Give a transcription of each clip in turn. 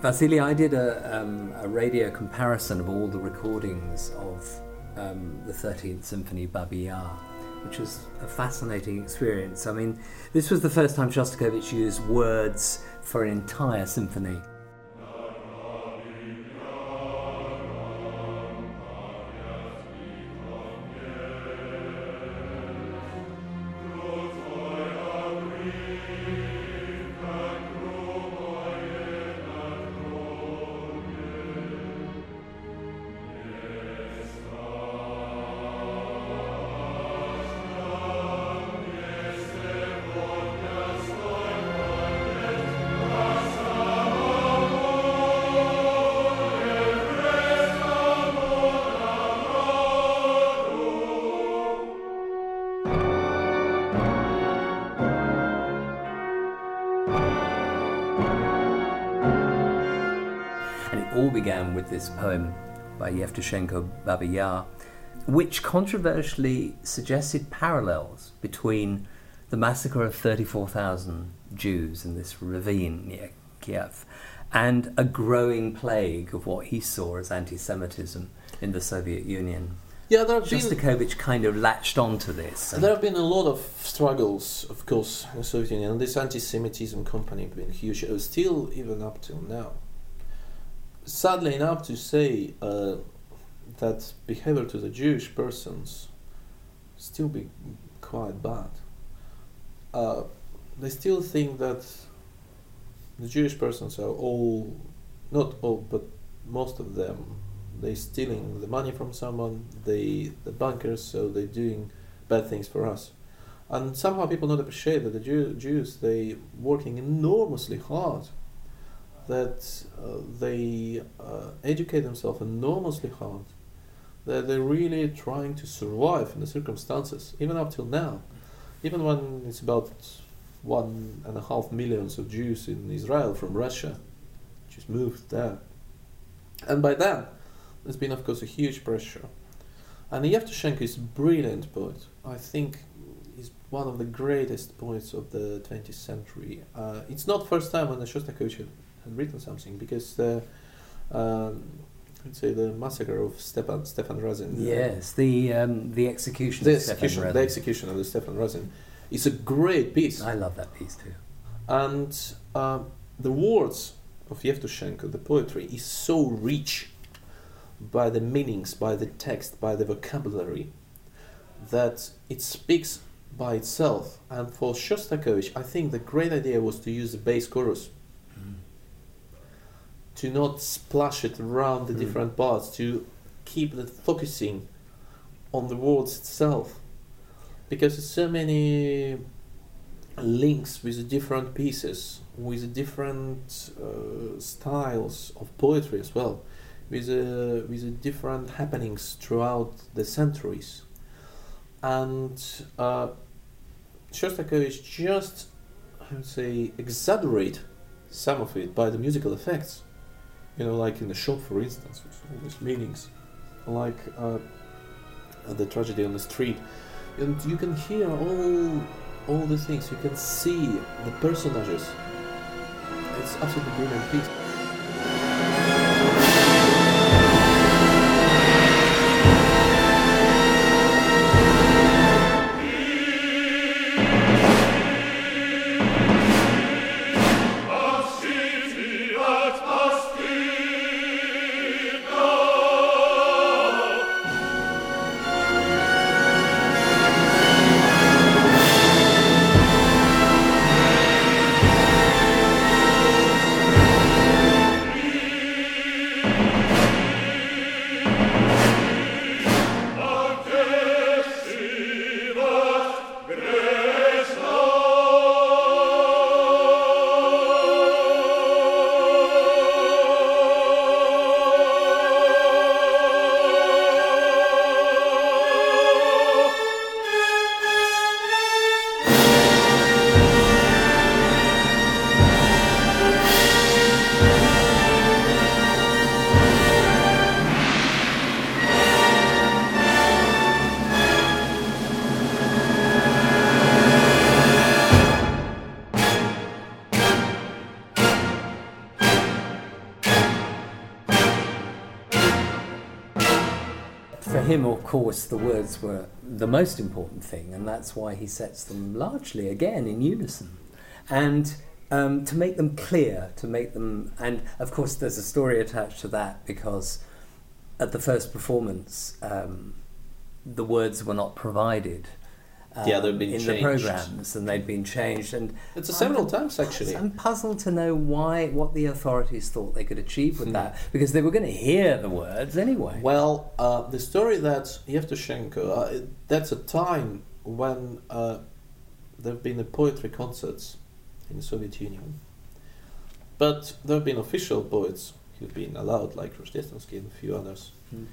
Vasily, I did a, um, a radio comparison of all the recordings of um, the 13th Symphony Babi Yar, which was a fascinating experience. I mean, this was the first time Shostakovich used words for an entire symphony. With this poem by Yevtushenko Babi Yar, which controversially suggested parallels between the massacre of 34,000 Jews in this ravine near Kiev and a growing plague of what he saw as anti Semitism in the Soviet Union. Yeah, there have Shostakovich been, kind of latched onto this. There have been a lot of struggles, of course, in the Soviet Union, and this anti-Semitism company has been huge, still even up till now sadly enough to say uh, that behavior to the Jewish persons still be quite bad. Uh, they still think that the Jewish persons are all, not all, but most of them, they stealing the money from someone, they the bankers, so they're doing bad things for us. And somehow people not appreciate that the Jew, Jews they working enormously hard that uh, they uh, educate themselves enormously hard, that they're really trying to survive in the circumstances, even up till now. Even when it's about one and a half millions of Jews in Israel from Russia, just moved there. And by then, there's been, of course, a huge pressure. And Yevtushenko is a brilliant poet. I think he's one of the greatest poets of the 20th century. Uh, it's not first time when the Shostakovich had written something because the um, let's say the massacre of Stepan Stefan Razin. Yes, the um, the execution. The execution, the execution of the Stefan Razin is a great piece. I love that piece too. And uh, the words of Yevtushenko, the poetry, is so rich by the meanings, by the text, by the vocabulary, that it speaks by itself. And for Shostakovich, I think the great idea was to use the bass chorus to not splash it around the mm. different parts, to keep it focusing on the words itself. Because there's so many links with the different pieces, with different uh, styles of poetry as well, with uh, with the different happenings throughout the centuries, and uh, Shostakovich just I would say exaggerate some of it by the musical effects you know, like in the shop, for instance, with all these meanings, like uh, the tragedy on the street, and you can hear all all the things. You can see the personages. It's absolutely brilliant piece. Course, the words were the most important thing, and that's why he sets them largely again in unison. And um, to make them clear, to make them, and of course, there's a story attached to that because at the first performance, um, the words were not provided. Yeah, they've been in changed. the programs, and they'd been changed. And It's a several times actually. I'm puzzled to know why, what the authorities thought they could achieve with Hmm. that, because they were going to hear the words anyway. Well, uh, the story that Yevtushenko, uh, that's a time when uh, there have been a poetry concerts in the Soviet Union. But there have been official poets who've been allowed, like Rozhdestvensky and a few others. Hmm.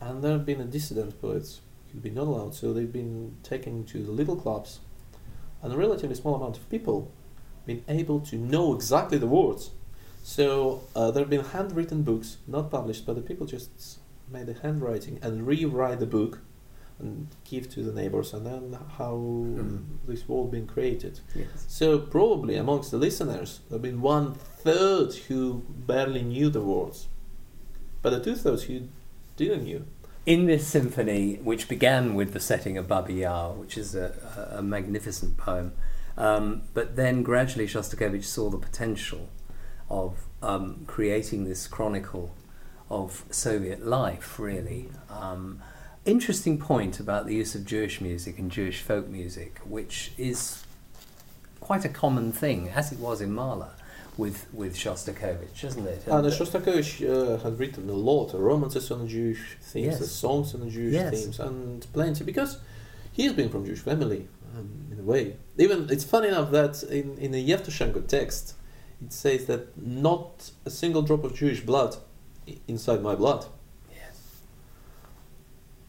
And there have been dissident poets been not allowed, so they've been taken to the little clubs. And a relatively small amount of people been able to know exactly the words. So uh, there have been handwritten books, not published, but the people just made the handwriting and rewrite the book and give to the neighbors, and then how Mhm. this world been created. Yes. So probably amongst the listeners, there have been one third who barely knew the words, but the two thirds who didn't knew. In this symphony, which began with the setting of Babi Yar, which is a, a, a magnificent poem, um, but then gradually Shostakovich saw the potential of um, creating this chronicle of Soviet life, really. Um, interesting point about the use of Jewish music and Jewish folk music, which is quite a common thing, as it was in Mahler with, with Shostakovich, isn't it? And uh, uh, Shostakovich uh, had written a lot of romances on Jewish themes, Yes. uh, songs on Jewish Yes. themes, and plenty because he's been from Jewish family um, in a way. Even it's funny enough that in in the Yevtushenko text, it says that not a single drop of Jewish blood inside my blood. Yes.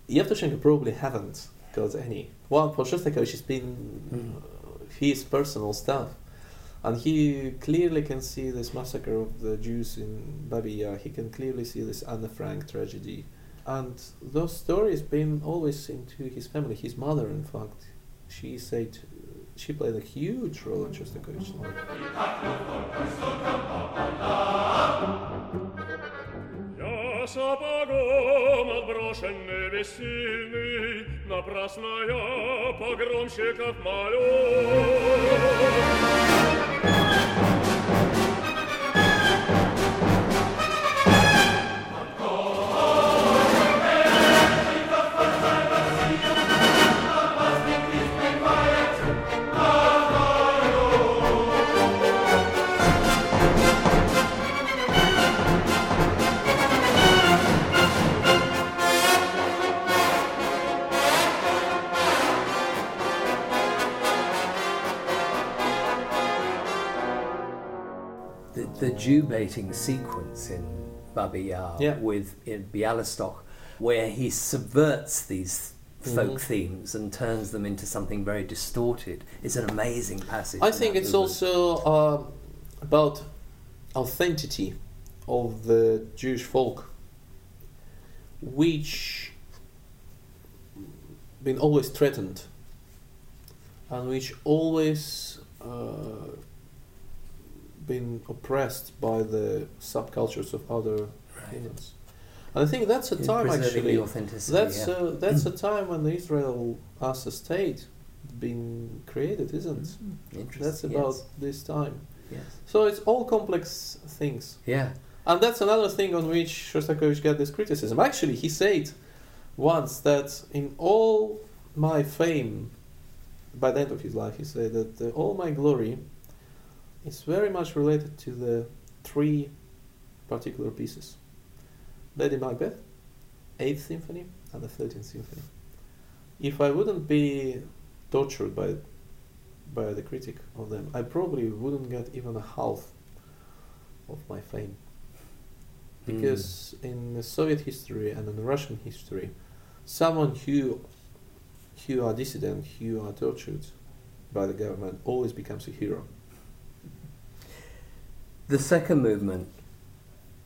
Yevtushenko probably haven't got any. Well, for Shostakovich, it's been Mm. his personal stuff. And he clearly can see this massacre of the Jews in Babi. He can clearly see this Anne Frank tragedy. And those stories been always into his family. His mother, in fact, she said she played a huge role in Shostakovich's life. Jew baiting sequence in Babi Yar Yeah. with in Bialystok, where he subverts these folk Mhm. themes and turns them into something very distorted, It's an amazing passage. I think it's movement. also um, about authenticity of the Jewish folk, which been always threatened, and which always uh, been oppressed by the subcultures of other Right. humans. And I think that's a time actually. That's yeah. uh, that's a time when the Israel as a state been created, isn't? Interesting, That's about yes, this time. yes. So it's all complex things. Yeah. And that's another thing on which Shostakovich got this criticism. Actually, he said once that in all my fame, by the end of his life, he said that uh, all my glory is very much related to the three particular pieces Lady Macbeth, Eighth Symphony, and the Thirteenth Symphony. If I wouldn't be tortured by by the critic of them, I probably wouldn't get even a half of my fame. Because hmm. in the Soviet history and in Russian history, someone who who are dissident, who are tortured by the government, always becomes a hero. The second movement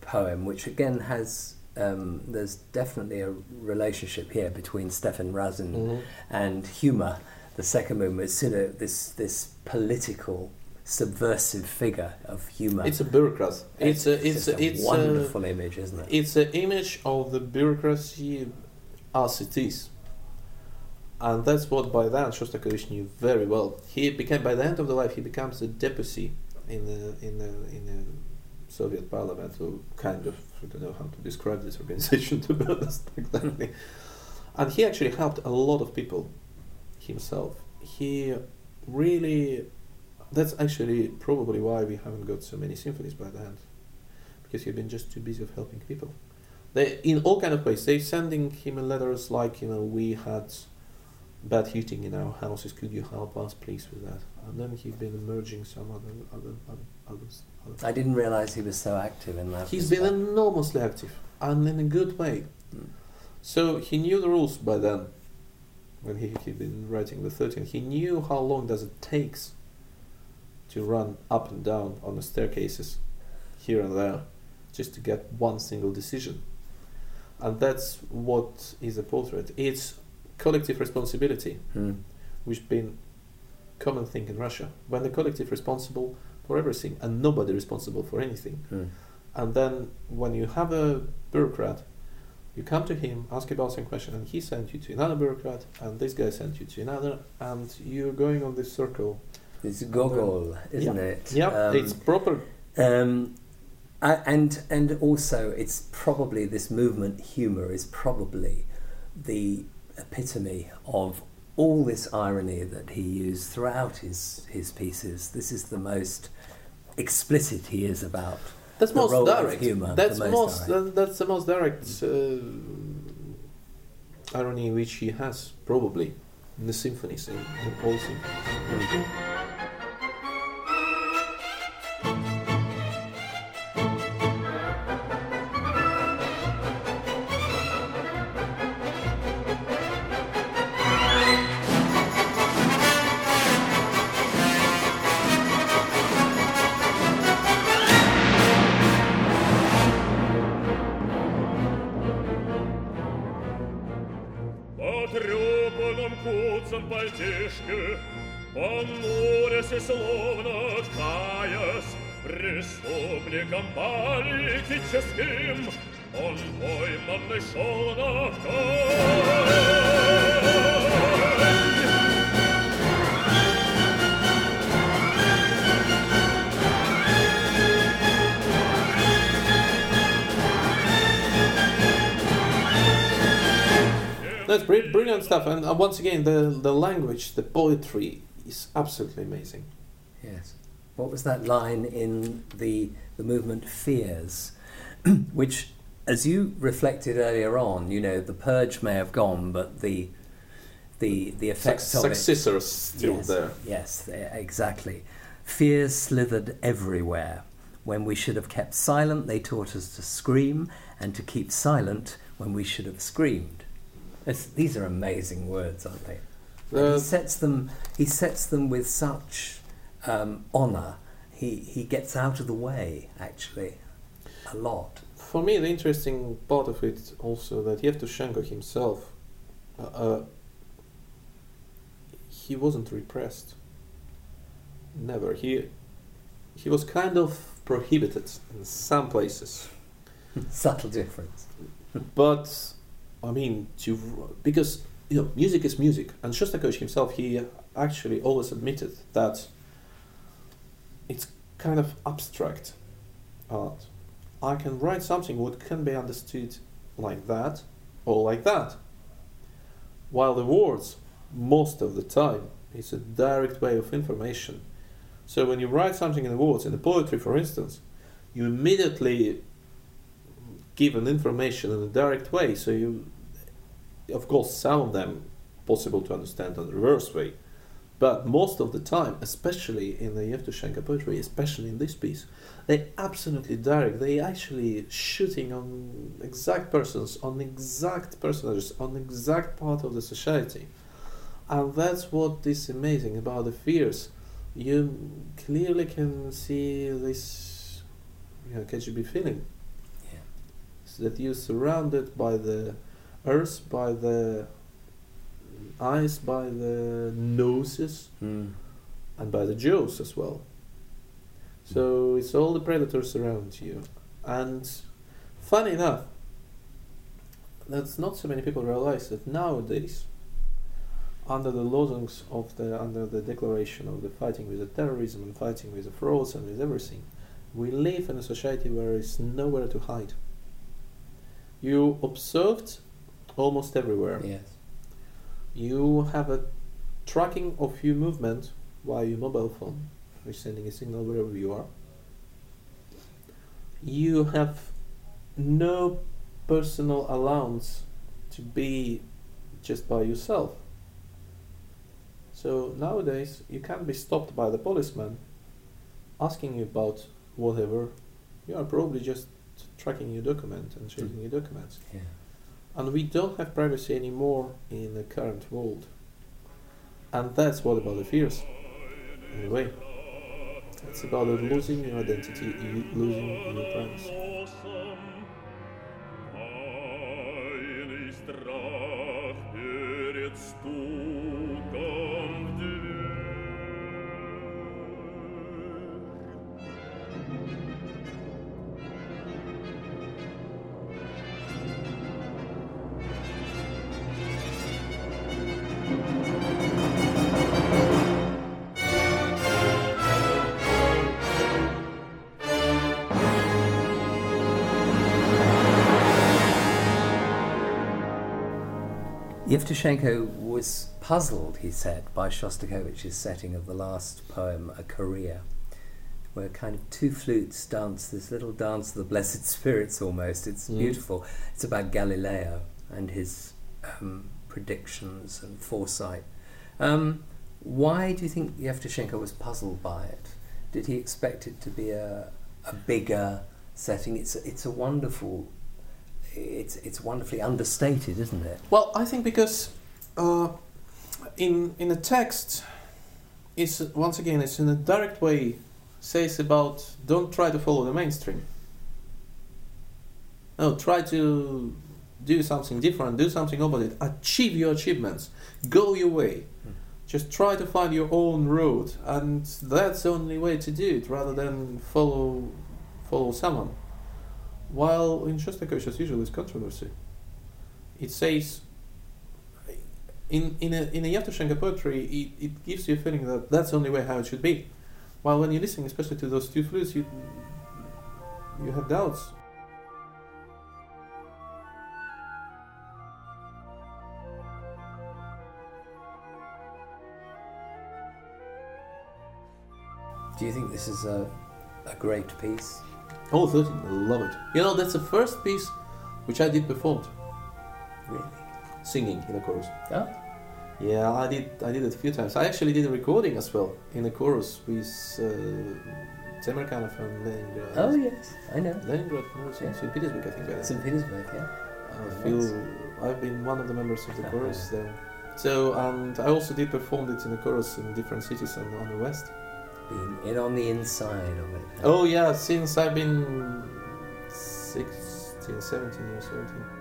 poem, which again has, um, there's definitely a relationship here between Stefan Razin and humour. The second movement is sort of this this political subversive figure of humour. It's a bureaucrat. It's a it's a, it's a, wonderful image, isn't it? it's an image of the bureaucracy as it is. And that's what by then Shostakovich knew very well. He became by the end of the life he becomes a deputy in the in the in the Soviet parliament, who kind of I don't know how to describe this organization to be honest exactly. and he actually helped a lot of people himself. He really that's actually probably why we haven't got so many symphonies by the end. Because he'd been just too busy of helping people. They in all kind of ways. They sending him letters like, you know, we had bad heating in our houses, could you help us please with that? And then he'd been merging some other other other others. Other I didn't realise he was so active in that. He's been enormously active and in a good way. Mm. So he knew the rules by then. When he he'd been writing the thirteen, he knew how long does it takes to run up and down on the staircases, here and there, just to get one single decision. And that's what is a portrait. It's collective responsibility, Hmm. which been common thing in Russia. When the collective responsible for everything and nobody responsible for anything. Hmm. And then when you have a bureaucrat, you come to him, ask about some question, and he sent you to another bureaucrat, and this guy sent you to another, and you're going on this circle. It's Gogol, isn't it? Yeah, Um, it's proper. Um, and and also, it's probably this movement humour is probably the epitome of all this irony that he used throughout his his pieces. This is the most explicit he is about. That's the most role of direct. humour, that's the most most. direct. that's the most direct uh, irony which he has probably in the symphonies, in, in all symphonies. пальтишке, Понурясь и словно каясь, Преступником политическим Он пойманный шел на казнь. That's bri- brilliant stuff, and uh, once again, the the language, the poetry is absolutely amazing. Yes. What was that line in the the movement Fears, which, as you reflected earlier on, you know, the purge may have gone, but the the the effects Suc- of it still yes, there. Yes, exactly. Fears slithered everywhere. When we should have kept silent, they taught us to scream, and to keep silent when we should have screamed. It's, these are amazing words, aren't they? Uh, he sets them. He sets them with such um, honour. He he gets out of the way actually a lot. For me, the interesting part of it also that Yevtushenko himself, uh, uh, he wasn't repressed. Never. He he was kind of prohibited in some places, Subtle difference. but I mean, to because you know, music is music, and Shostakovich himself, he actually always admitted that it's kind of abstract art. I can write something what can be understood like that or like that. While the words, most of the time, is a direct way of information. So when you write something in the words, in the poetry, for instance, you immediately give an information in a direct way. So you, of course, some of them possible to understand in the reverse way, but most of the time, especially in the Yevtushenko poetry, especially in this piece, they absolutely direct. They actually shooting on exact persons, on exact personages, on exact part of the society, and that's what is amazing about the fears. You clearly can see this, you know, KGB feeling that you're surrounded by the earth, by the eyes, by the noses, Mm. and by the jaws as well. So it's all the predators around you. And funny enough, that's not so many people realize that nowadays, under the lozenges of the under the declaration of the fighting with the terrorism and fighting with the frauds and with everything, we live in a society where there is nowhere to hide. You observed almost everywhere. Yes. You have a tracking of your movement via your mobile phone, which is sending a signal wherever you are. You have no personal allowance to be just by yourself. So nowadays, you can't be stopped by the policeman asking you about whatever. You are probably just tracking your document and checking your documents. Yeah. And we don't have privacy anymore in the current world. And that's what about the fears. Anyway, it's about the losing your identity, you losing your privacy. Тайный страх перед стуком Yevtushenko was puzzled, he said, by Shostakovich's setting of the last poem, A Career, where kind of two flutes dance this little dance of the blessed spirits almost. It's Mm. beautiful. It's about Galileo and his um, predictions and foresight. Um, why do you think Yevtushenko was puzzled by it? Did he expect it to be a, a bigger setting? It's, it's a wonderful, it's, it's wonderfully understated, isn't it? Well, I think because uh, in in the text, it's once again it's in a direct way says about don't try to follow the mainstream. No, try to do something different, do something opposite, achieve your achievements, go your way. Hmm. Just try to find your own road, and that's the only way to do it, rather than follow follow someone. While in Shostakovich's usually is controversy. It says in in a in a Yevtushenko poetry, it, it gives you a feeling that that's the only way how it should be. While when you're listening especially to those two flutes, you you have doubts. Do you think this is a, a great piece? Oh, 13, I love it. You know, that's the first piece which I did performed, Really? singing in the chorus. Yeah? Yeah, I did. I did it a few times. I actually did a recording as well in the chorus with uh, Temirkanov from Leningrad. oh yes, I know. Leningrad, no, Yeah. St. Petersburg, I think. I St. Petersburg, yeah. I feel I've been one of the members of the chorus there. So, and I also did perform it in the chorus in different cities on the west. Being in on the inside of it. Oh yeah, since I've been 16, 17 years old. yeah.